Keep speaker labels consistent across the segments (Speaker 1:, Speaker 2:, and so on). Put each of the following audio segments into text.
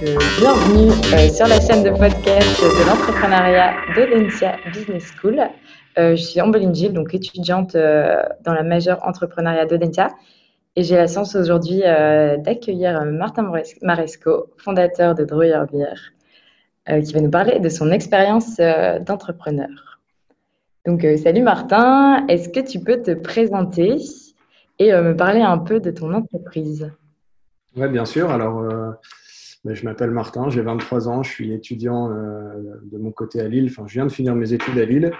Speaker 1: bienvenue euh, sur la chaîne de podcast de l'entrepreneuriat de Business School. Euh, je suis Ambeline Gilles, donc étudiante dans la majeure entrepreneuriat de. Et j'ai la chance aujourd'hui d'accueillir Martin Maresco, fondateur de Drawer Beer, qui va nous parler de son expérience d'entrepreneur. Donc, salut Martin, est-ce que tu peux te présenter et me parler un peu de ton entreprise?
Speaker 2: Oui, bien sûr. Alors, je m'appelle Martin, j'ai 23 ans, je suis étudiant euh, de mon côté à Lille. Enfin, je viens de finir mes études à Lille.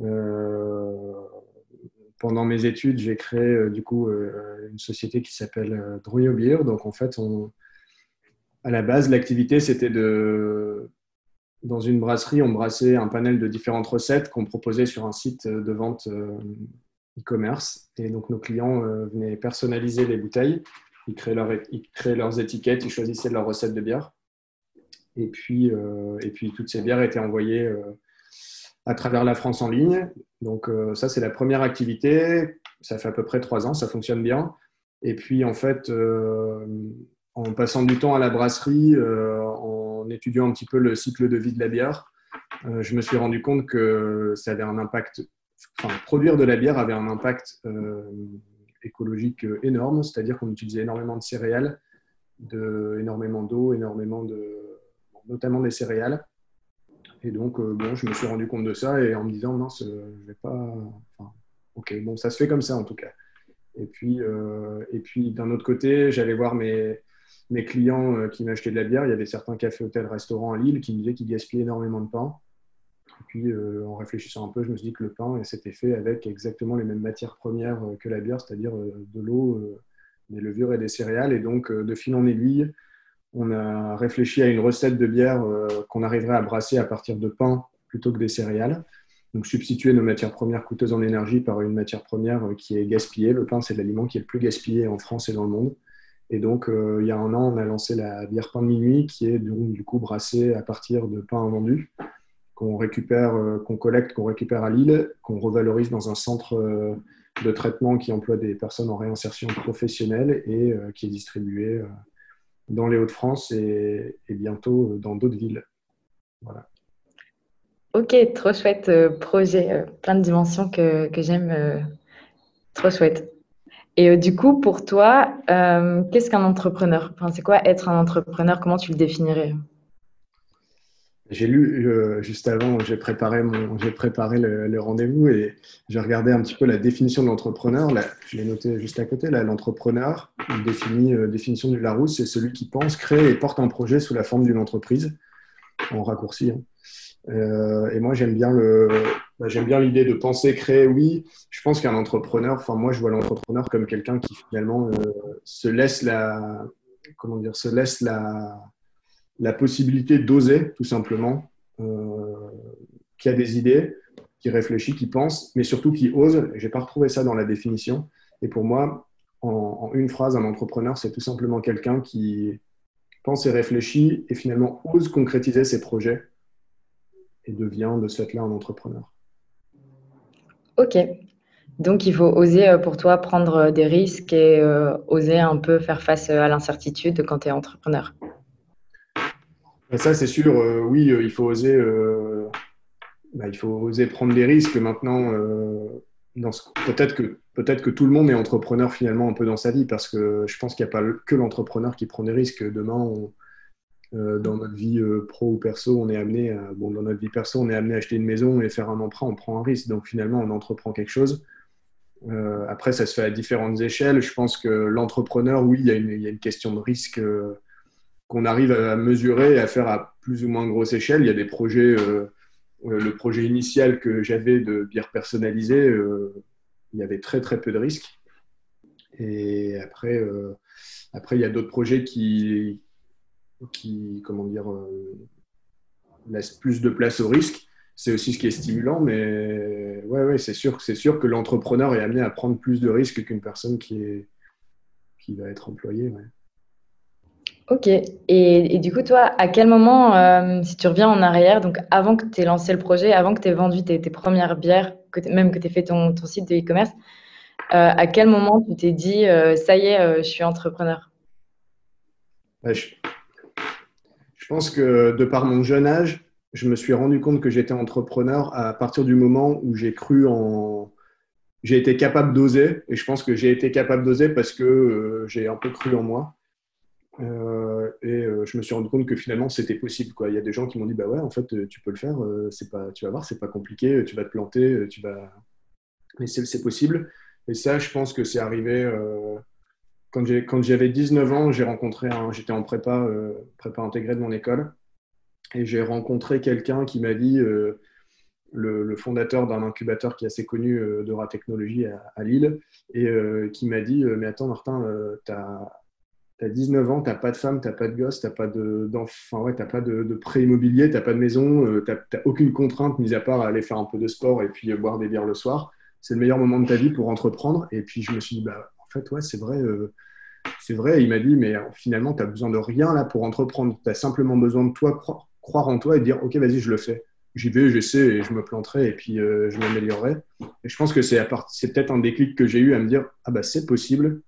Speaker 2: Euh, pendant mes études, j'ai créé euh, du coup une société qui s'appelle Drouillot Beer. Donc en fait, à la base, l'activité c'était de dans une brasserie, on brassait un panel de différentes recettes qu'on proposait sur un site de vente e-commerce. Et donc nos clients venaient personnaliser les bouteilles ils créaient, leur, leurs étiquettes, ils choisissaient leur recette de bière. Et puis, euh, et puis toutes ces bières étaient envoyées euh, à travers la France en ligne. Donc euh, ça, c'est la première activité. Ça fait à peu près trois ans, ça fonctionne bien. Et puis en fait, en passant du temps à la brasserie, en étudiant un petit peu le cycle de vie de la bière, je me suis rendu compte que ça avait un impact, enfin, produire de la bière avait un impact écologique euh, énorme, c'est-à-dire qu'on utilisait énormément de céréales, de, énormément d'eau, énormément de, notamment des céréales. Et donc, euh, bon, je me suis rendu compte de ça et en me disant, non, je vais pas. Ok, bon, ça se fait comme ça en tout cas. Et puis, euh, et puis d'un autre côté, j'allais voir mes, mes clients qui m'achetaient de la bière. Il y avait certains cafés, hôtels, restaurants à Lille qui me disaient qu'ils gaspillaient énormément de pain. Et puis, euh, en réfléchissant un peu, je me suis dit que le pain s'était fait avec exactement les mêmes matières premières euh, que la bière, c'est-à-dire euh, de l'eau, des levures et des céréales. Et donc, de fil en aiguille, on a réfléchi à une recette de bière qu'on arriverait à brasser à partir de pain plutôt que des céréales. Donc, substituer nos matières premières coûteuses en énergie par une matière première qui est gaspillée. Le pain, c'est l'aliment qui est le plus gaspillé en France et dans le monde. Et donc, il y a un an, on a lancé la bière pain minuit, qui est du coup brassée à partir de pain vendu qu'on récupère, euh, qu'on collecte, qu'on récupère à Lille, qu'on revalorise dans un centre euh, de traitement qui emploie des personnes en réinsertion professionnelle et euh, qui est distribué dans les Hauts-de-France et, bientôt dans d'autres villes. Voilà.
Speaker 1: Ok, trop chouette projet, plein de dimensions que, j'aime, trop chouette. Et du coup, pour toi, qu'est-ce qu'un entrepreneur? Enfin, C'est quoi être un entrepreneur? Comment tu le définirais?
Speaker 2: J'ai lu euh, juste avant, j'ai préparé, mon, j'ai préparé le, rendez-vous et j'ai regardé un petit peu la définition de l'entrepreneur. je l'ai noté juste à côté. Là, l'entrepreneur, définit, euh, définition du Larousse, c'est celui qui pense, crée et porte un projet sous la forme d'une entreprise, en raccourci. Hein. Euh, et moi, j'aime bien, le, bah, j'aime bien l'idée de penser, créer. Oui, je pense qu'un entrepreneur, enfin moi, je vois l'entrepreneur comme quelqu'un qui finalement se laisse la, comment dire, se laisse la la possibilité d'oser, tout simplement, euh, qui a des idées, qui réfléchit, qui pense, mais surtout qui ose. Je n'ai pas retrouvé ça dans la définition. Et pour moi, en, une phrase, un entrepreneur, c'est tout simplement quelqu'un qui pense et réfléchit et finalement ose concrétiser ses projets et devient de ce fait-là un entrepreneur.
Speaker 1: Ok. Donc, il faut oser euh, pour toi prendre des risques et euh, oser un peu faire face à l'incertitude quand tu es entrepreneur.
Speaker 2: Ça, c'est sûr, euh, oui, euh, il faut oser. Euh, bah, il faut oser prendre des risques maintenant. peut-être que peut-être que tout le monde est entrepreneur finalement un peu dans sa vie parce que je pense qu'il n'y a pas que l'entrepreneur qui prend des risques. Demain, dans notre vie pro ou perso, on est amené, à, bon, dans notre vie perso, on est amené à acheter une maison et faire un emprunt, on prend un risque. Donc finalement, on entreprend quelque chose. après, ça se fait à différentes échelles. Je pense que l'entrepreneur, oui, il y, a une, question de risque qu'on arrive à mesurer et à faire à plus ou moins grosse échelle. Il y a des projets, euh, euh, le projet initial que j'avais de bière personnalisée, euh, il y avait très très peu de risques. Et après, il y a d'autres projets qui, comment dire, laissent plus de place au risque. C'est aussi ce qui est stimulant, mais ouais, c'est sûr, sûr que l'entrepreneur est amené à prendre plus de risques qu'une personne qui, va être employée.
Speaker 1: Ok. Et, du coup, toi, à quel moment, euh, si tu reviens en arrière, donc avant que tu aies lancé le projet, avant que tu aies vendu tes, premières bières, même que tu aies fait ton, site de e-commerce, euh, à quel moment tu t'es dit, euh, ça y est, je suis entrepreneur?
Speaker 2: Bah, Je pense que de par mon jeune âge, je me suis rendu compte que j'étais entrepreneur à partir du moment où j'ai cru en. J'ai été capable d'oser. Et je pense que j'ai été capable d'oser parce que j'ai un peu cru en moi. Euh, et euh, je me suis rendu compte que finalement c'était possible. Quoi. Il y a des gens qui m'ont dit bah ouais, en fait, tu peux le faire. pas, tu vas voir, c'est pas compliqué. Tu vas te planter. Tu vas. Mais c'est possible. Et ça, je pense que c'est arrivé quand j'avais 19 ans. J'ai rencontré. J'étais en prépa, prépa intégrée de mon école. Et j'ai rencontré quelqu'un qui m'a dit, euh, le, fondateur d'un incubateur qui est assez connu euh, de technologie à, Lille, et euh, qui m'a dit Mais attends, Martin, tu as, 19 ans, tu n'as pas de femme, tu n'as pas de gosse, tu n'as pas de, ouais, pas de, prêt immobilier, tu n'as pas de maison, tu n'as aucune contrainte, mis à part aller faire un peu de sport et puis boire des bières le soir. C'est le meilleur moment de ta vie pour entreprendre. Et puis je me suis dit bah, En fait, ouais, c'est vrai c'est vrai, il m'a dit, mais finalement, tu n'as besoin de rien là pour entreprendre. Tu as simplement besoin de toi croire en toi et dire ok vas-y je le fais j'y vais j'essaie et je me planterai et puis euh, je m'améliorerai et je pense que c'est c'est peut-être un déclic que j'ai eu à me dire ah bah c'est possible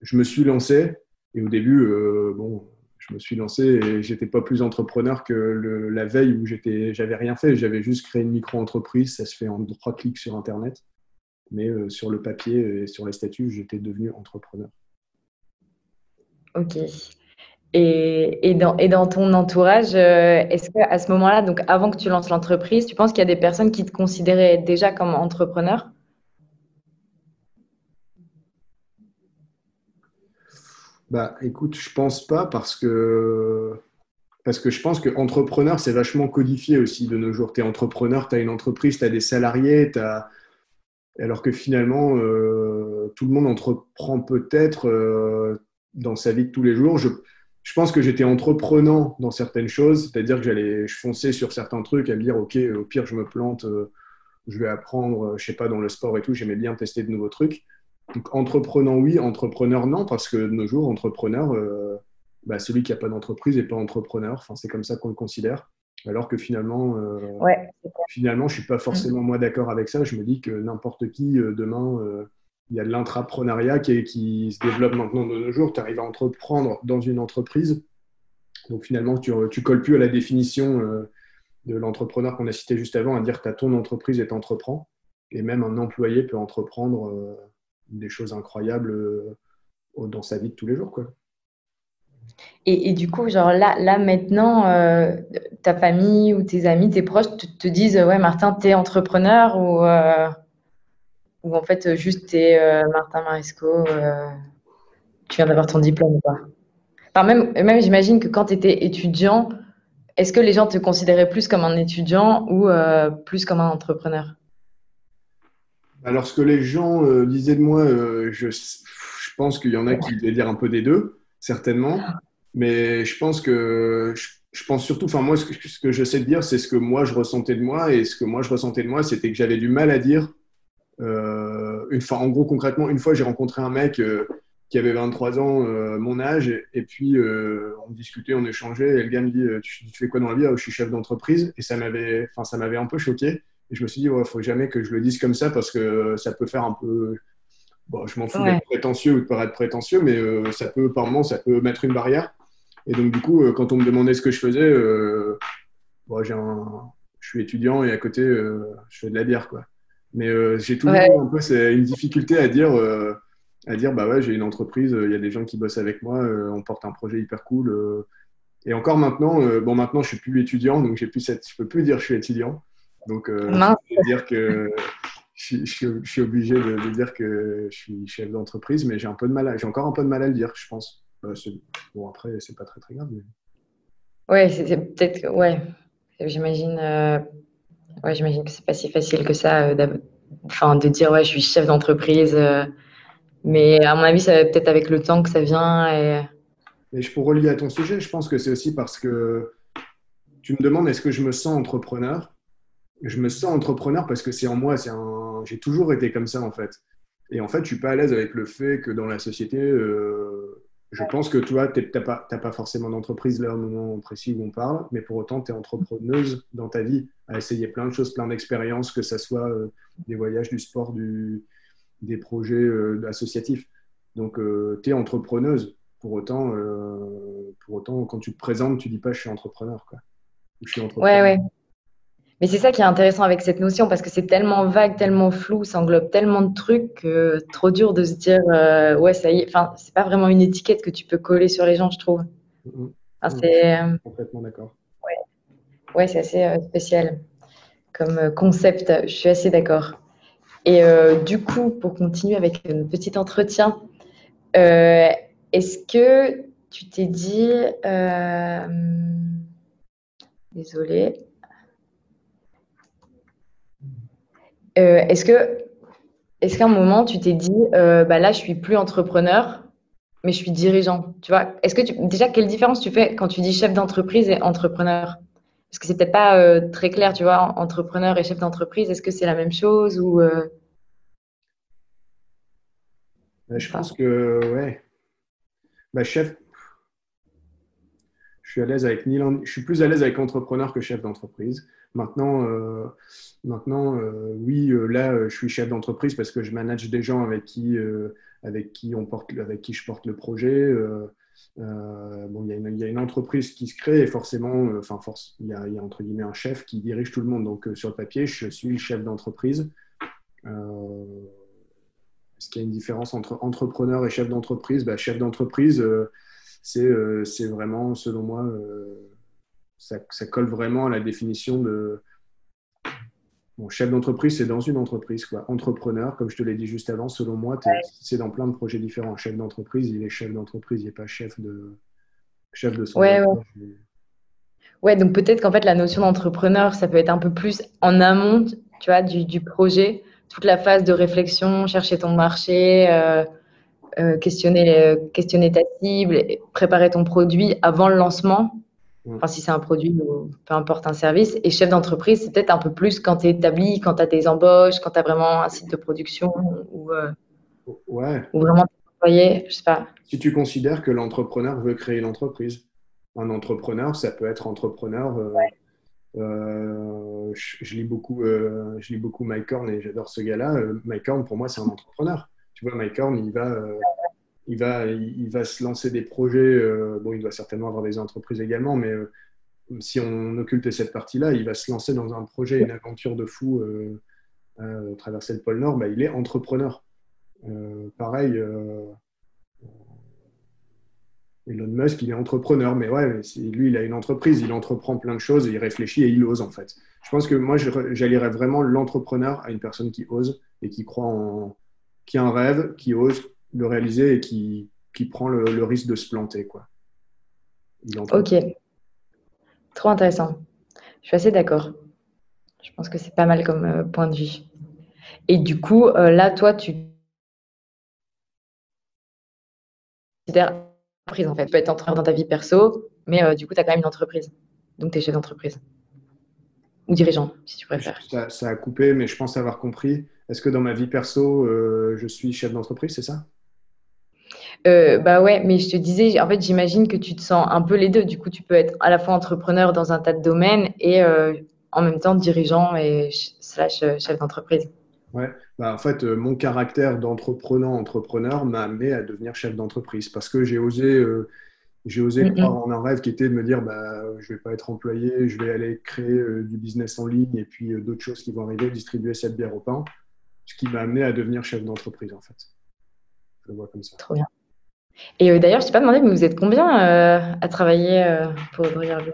Speaker 2: je me suis lancé et au début euh, bon je me suis lancé et j'étais pas plus entrepreneur que la veille où j'étais j'avais rien fait. J'avais juste créé une micro entreprise ça se fait en trois clics sur internet. Mais euh, sur le papier et sur les statuts j'étais devenu entrepreneur.
Speaker 1: Ok. Et, dans, et, dans, ton entourage, euh, est-ce qu'à ce moment-là, donc avant que tu lances l'entreprise, tu penses qu'il y a des personnes qui te considéraient déjà comme entrepreneur?
Speaker 2: Bah, écoute, je pense pas parce que parce que je pense que entrepreneur, c'est vachement codifié aussi de nos jours. Tu es entrepreneur, tu as une entreprise, tu as des salariés, as... alors que finalement, euh, tout le monde entreprend peut-être euh, dans sa vie de tous les jours. Je, je pense que j'étais entreprenant dans certaines choses, c'est-à-dire que j'allais, je fonçais sur certains trucs à me dire, OK, au pire, je me plante, euh, je vais apprendre, je sais pas, dans le sport et tout, j'aimais bien tester de nouveaux trucs. Donc, entreprenant, oui, entrepreneur, non, parce que de nos jours, entrepreneur, euh, bah, celui qui n'a pas d'entreprise n'est pas entrepreneur. Enfin, c'est comme ça qu'on le considère. Alors que finalement,
Speaker 1: ouais.
Speaker 2: finalement, je suis pas forcément moi d'accord avec ça. Je me dis que n'importe qui demain il y a de l'intrapreneuriat qui, qui, se développe maintenant de nos jours. Tu arrives à entreprendre dans une entreprise. Donc finalement, tu ne colles plus à la définition euh, de l'entrepreneur qu'on a cité juste avant, à dire que tu as ton entreprise et tu entreprends. Et même un employé peut entreprendre euh, des choses incroyables euh, dans sa vie de tous les jours.
Speaker 1: Et, du coup, genre là, là maintenant, ta famille ou tes amis, tes proches te, te disent Ouais, Martin, tu es entrepreneur ou ou en fait, juste, tu es euh, Martin Marisco, euh, tu viens d'avoir ton diplôme ou pas? Même, même j'imagine que quand tu étais étudiant, est-ce que les gens te considéraient plus comme un étudiant ou euh, plus comme un entrepreneur?
Speaker 2: Alors, ce que les gens disaient de moi, je, je, pense qu'il y en a qui devaient dire un peu des deux, certainement. Mais je pense que je, pense surtout, enfin moi, ce que, ce que je sais dire, c'est ce que moi je ressentais de moi, et ce que moi je ressentais de moi, c'était que j'avais du mal à dire euh, une fois, en gros, concrètement, une fois, j'ai rencontré un mec euh, qui avait 23 ans, euh, mon âge, et, puis on discutait, on échangeait, et le gars me dit tu, fais quoi dans la vie? Ah, Je suis chef d'entreprise, et ça m'avait un peu choqué. Et je me suis dit, il ne faut jamais que je le dise comme ça parce que ça peut faire un peu. Bon, je m'en fous d'être prétentieux ou de paraître prétentieux, mais ça peut, par moment, ça peut mettre une barrière. Et donc, du coup, quand on me demandait ce que je faisais, bon, j'ai un... je suis étudiant et à côté, je fais de la bière, quoi. Mais euh, j'ai toujours un peu une difficulté à dire, euh, à dire bah ouais, j'ai une entreprise, il y a des gens qui bossent avec moi, euh, on porte un projet hyper cool. et encore maintenant, bon, maintenant je suis plus étudiant, donc j'ai plus cette, je peux plus dire je suis étudiant. Donc, je dire que je, suis obligé de, dire que je suis chef d'entreprise, mais j'ai un peu de mal, j'ai encore un peu de mal à le dire, je pense. bon, après, c'est pas très très grave. Mais...
Speaker 1: Ouais, c'est peut-être, ouais, j'imagine Ouais, j'imagine que c'est pas si facile que ça, euh, enfin, de dire ouais, je suis chef d'entreprise. Euh, mais à mon avis, ça peut-être avec le temps que ça vient. Et...
Speaker 2: et je pour relier à ton sujet, je pense que c'est aussi parce que tu me demandes est-ce que je me sens entrepreneur? Je me sens entrepreneur parce que c'est en moi, c'est un... j'ai toujours été comme ça en fait. Et en fait, je suis pas à l'aise avec le fait que dans la société, euh, je pense que toi, tu n'as pas, pas, forcément d'entreprise là au moment précis où on parle, mais pour autant, tu es entrepreneuse dans ta vie, à essayer plein de choses, plein d'expériences, que ce soit euh, des voyages, du sport, du, des projets euh, associatifs. Donc, tu es entrepreneuse. pour autant, pour autant, quand tu te présentes, tu dis pas je suis entrepreneur. Quoi.
Speaker 1: je suis entrepreneur. Ouais, ouais. Mais c'est ça qui est intéressant avec cette notion parce que c'est tellement vague, tellement flou, ça englobe tellement de trucs que trop dur de se dire ouais, ça y est. Enfin, c'est pas vraiment une étiquette que tu peux coller sur les gens, je trouve. Mm-hmm. c'est.
Speaker 2: Complètement d'accord.
Speaker 1: Ouais, ouais c'est assez spécial comme concept. Je suis assez d'accord. Et euh, du coup, pour continuer avec un petit entretien, euh, est-ce que tu t'es dit, euh, est-ce que, est-ce qu'à un moment tu t'es dit, bah là je suis plus entrepreneur, mais je suis dirigeant, tu vois? Est-ce que tu, déjà quelle différence tu fais quand tu dis chef d'entreprise et entrepreneur? Parce que c'est peut-être pas très clair, tu vois, entrepreneur et chef d'entreprise. Est-ce que c'est la même chose ou
Speaker 2: je pense que, ouais. Bah, chef, suis à l'aise avec ni je suis plus à l'aise avec entrepreneur que chef d'entreprise. Maintenant, euh, maintenant euh, oui, euh, là, je suis chef d'entreprise parce que je manage des gens avec qui, avec qui, on porte, avec qui je porte le projet. bon, il y, a une, entreprise qui se crée et forcément, enfin, force, il y, a, entre guillemets un chef qui dirige tout le monde. Donc, sur le papier, je suis le chef d'entreprise. Est-ce qu'il y a une différence entre entrepreneur et chef d'entreprise? Bah, Chef d'entreprise, euh, c'est vraiment, selon moi, euh, ça, colle vraiment à la définition de. Bon, chef d'entreprise, c'est dans une entreprise. Quoi. Entrepreneur, comme je te l'ai dit juste avant, selon moi, c'est dans plein de projets différents. Chef d'entreprise, il est chef d'entreprise, il n'est pas chef de, chef de son
Speaker 1: ouais, ouais. ouais. donc peut-être qu'en fait, la notion d'entrepreneur, ça peut être un peu plus en amont tu vois, du, du projet toute la phase de réflexion, chercher ton marché, euh, euh, questionner, questionner ta cible, préparer ton produit avant le lancement. Enfin, si c'est un produit ou peu importe un service. Et chef d'entreprise, c'est peut-être un peu plus quand tu es établi, quand tu as des embauches, quand tu as vraiment un site de production ou, euh,
Speaker 2: ouais.
Speaker 1: ou vraiment employé, je sais pas.
Speaker 2: Si tu considères que l'entrepreneur veut créer l'entreprise, un entrepreneur, ça peut être entrepreneur. Euh, je, lis beaucoup, euh, je lis beaucoup Mike Horn et j'adore ce gars-là. Euh, Mike Horn, pour moi, c'est un entrepreneur. Tu vois, Mike Horn, il va, il va, il va se lancer des projets. bon, il doit certainement avoir des entreprises également, mais si on occulte cette partie-là, il va se lancer dans un projet, une aventure de fou, traverser le pôle Nord. Bah, il est entrepreneur. pareil, Elon Musk, il est entrepreneur, mais ouais, lui, il a une entreprise, il entreprend plein de choses, il réfléchit et il ose en fait. Je pense que moi, j'allierais vraiment l'entrepreneur à une personne qui ose et qui croit en, qui a un rêve, qui ose le réaliser et qui, qui prend le, risque de se planter, quoi.
Speaker 1: Ok, trop intéressant. Je suis assez d'accord. Je pense que c'est pas mal comme euh, point de vue. Et du coup, euh, là, toi, tu en fait. Tu peux être entrepreneur dans ta vie perso, mais euh, du coup, tu as quand même une entreprise. Donc, tu es chef d'entreprise. Ou dirigeant, si tu préfères.
Speaker 2: Ça, a coupé, mais je pense avoir compris. Est-ce que dans ma vie perso, euh, je suis chef d'entreprise, c'est ça?
Speaker 1: Euh, bah ouais, mais je te disais, en fait, j'imagine que tu te sens un peu les deux. Du coup, tu peux être à la fois entrepreneur dans un tas de domaines et en même temps dirigeant et slash chef d'entreprise.
Speaker 2: Ouais, bah, en fait, euh, mon caractère d'entrepreneur, entrepreneur m'a amené à devenir chef d'entreprise parce que j'ai osé, euh, j'ai osé croire en un rêve qui était de me dire bah, je ne vais pas être employé, je vais aller créer euh, du business en ligne et puis d'autres choses qui vont arriver, distribuer cette bière au pain, ce qui m'a amené à devenir chef d'entreprise en fait. Je le vois comme ça.
Speaker 1: Trop bien. Et d'ailleurs, je ne t'ai pas demandé, mais vous êtes combien à travailler pour Regarder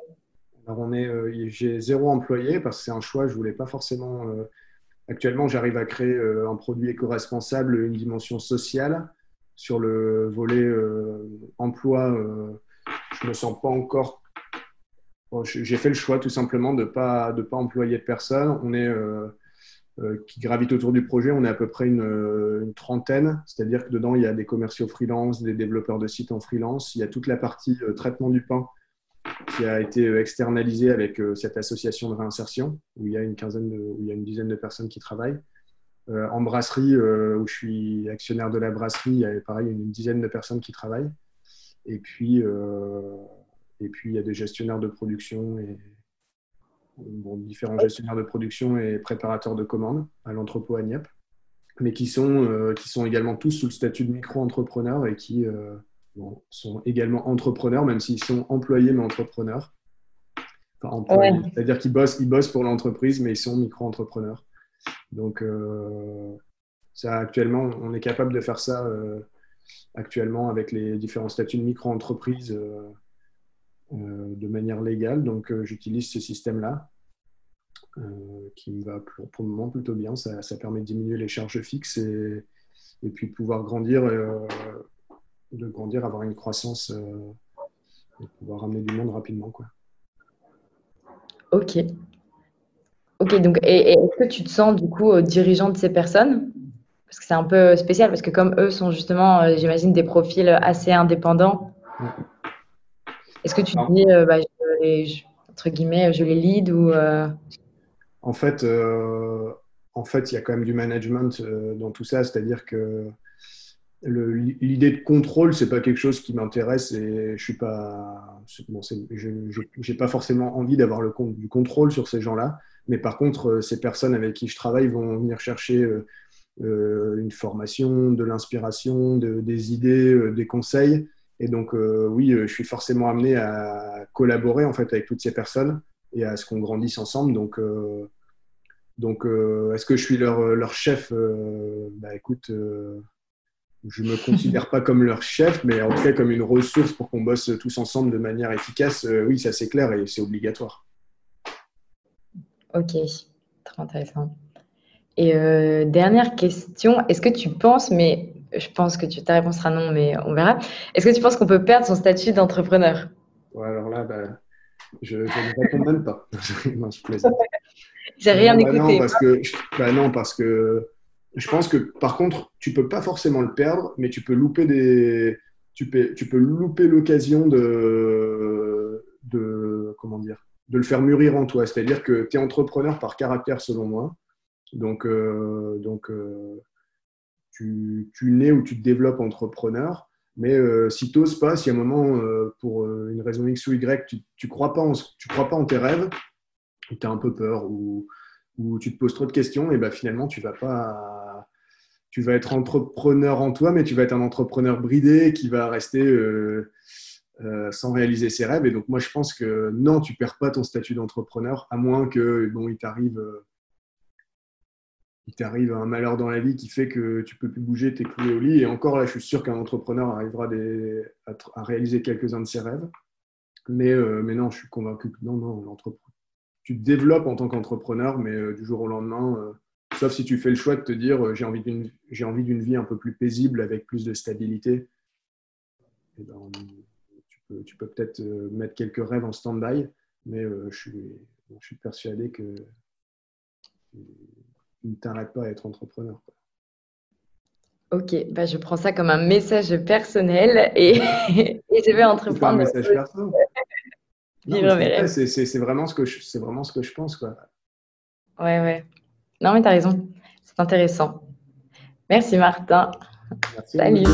Speaker 2: Alors, on est, j'ai zéro employé parce que c'est un choix, je ne voulais pas forcément Actuellement, j'arrive à créer euh, un produit éco-responsable, une dimension sociale. Sur le volet euh, emploi, euh, je ne me sens pas encore. J'ai fait le choix tout simplement de ne pas, de pas employer de personnes. On est, qui gravite autour du projet, on est à peu près une, trentaine. C'est-à-dire que dedans, il y a des commerciaux freelance, des développeurs de sites en freelance. Il y a toute la partie traitement du pain qui a été euh, externalisé avec euh, cette association de réinsertion, où il y a une quinzaine, où il y a une dizaine de personnes qui travaillent. Euh, en brasserie, où je suis actionnaire de la brasserie, il y a pareil une dizaine de personnes qui travaillent. Et puis, et puis il y a des gestionnaires de production et différents gestionnaires de production et préparateurs de commandes à l'entrepôt à Nieppe, mais qui sont, qui sont également tous sous le statut de micro-entrepreneur et qui, sont également entrepreneurs, même s'ils sont employés mais entrepreneurs. C'est-à-dire qu'ils bossent, ils bossent pour l'entreprise, mais ils sont micro-entrepreneurs. Donc, euh, ça, actuellement, on est capable de faire ça euh, actuellement avec les différents statuts de micro-entreprise euh, de manière légale. Donc, j'utilise ce système-là qui me va pour, le moment plutôt bien. Ça, permet de diminuer les charges fixes et, et puis pouvoir grandir, de grandir, avoir une croissance et pouvoir ramener du monde rapidement. Quoi.
Speaker 1: Ok. Ok, donc, et, est-ce que tu te sens du coup dirigeant de ces personnes? Parce que c'est un peu spécial, parce que comme eux sont justement, euh, j'imagine, des profils assez indépendants, est-ce que tu te dis, euh, bah, entre guillemets, je les lead ou. Euh?
Speaker 2: En fait, en fait, il y a quand même du management dans tout ça, c'est-à-dire que l'idée de contrôle, c'est pas quelque chose qui m'intéresse et je suis pas, bon, j'ai pas forcément envie d'avoir le du contrôle sur ces gens-là. Mais par contre, euh, ces personnes avec qui je travaille vont venir chercher euh, euh, une formation, de l'inspiration, de, des idées, des conseils. Et donc, oui, je suis forcément amené à collaborer en fait avec toutes ces personnes et à ce qu'on grandisse ensemble. Donc, donc est-ce que je suis leur, leur chef bah, écoute je ne me considère pas comme leur chef, mais en tout cas comme une ressource pour qu'on bosse tous ensemble de manière efficace. Euh, oui, ça c'est clair et c'est obligatoire.
Speaker 1: Ok, très intéressant. Et euh, dernière question, est-ce que tu penses, mais je pense que ta réponse sera non, mais on verra. Est-ce que tu penses qu'on peut perdre son statut d'entrepreneur?
Speaker 2: Ouais, Alors là, bah, je, ne réponds même pas.
Speaker 1: non, je J'ai rien bah écouté.
Speaker 2: Non, parce que, bah non, parce que je pense que par contre, tu peux pas forcément le perdre, mais tu peux louper des, tu peux, tu peux louper l'occasion de, de, comment dire, de le faire mûrir en toi. C'est-à-dire que tu es entrepreneur par caractère, selon moi. Donc, euh, donc euh, tu, nais ou tu te développes entrepreneur. Mais euh, si tu n'oses pas, si à un moment, pour une raison X ou Y, tu ne crois, pas en, tes rêves, tu as un peu peur ou, ou tu te poses trop de questions, et ben finalement, tu vas pas tu vas être entrepreneur en toi, mais tu vas être un entrepreneur bridé qui va rester euh, euh, sans réaliser ses rêves. Et donc, moi, je pense que non, tu perds pas ton statut d'entrepreneur, à moins que bon, il t'arrive. Euh, il t'arrive un malheur dans la vie qui fait que tu peux plus bouger, t'es cloué au lit. Et encore là, je suis sûr qu'un entrepreneur arrivera à, réaliser quelques-uns de ses rêves. Mais, mais non, je suis convaincu que non, non, tu te développes en tant qu'entrepreneur, mais du jour au lendemain, Sauf si tu fais le choix de te dire euh, j'ai envie d'une vie un peu plus paisible avec plus de stabilité. Eh ben, tu peux, peut-être euh, mettre quelques rêves en stand-by, mais euh, je, suis, je suis persuadé que ne t'arrête pas à être entrepreneur.
Speaker 1: Ok, bah je prends ça comme un message personnel et, et je vais entreprendre. C'est un
Speaker 2: message personnel. C'est vraiment ce que je, c'est vraiment ce que je pense quoi.
Speaker 1: Ouais ouais. Non, mais tu as raison. C'est intéressant. Merci, Martin. Merci Salut.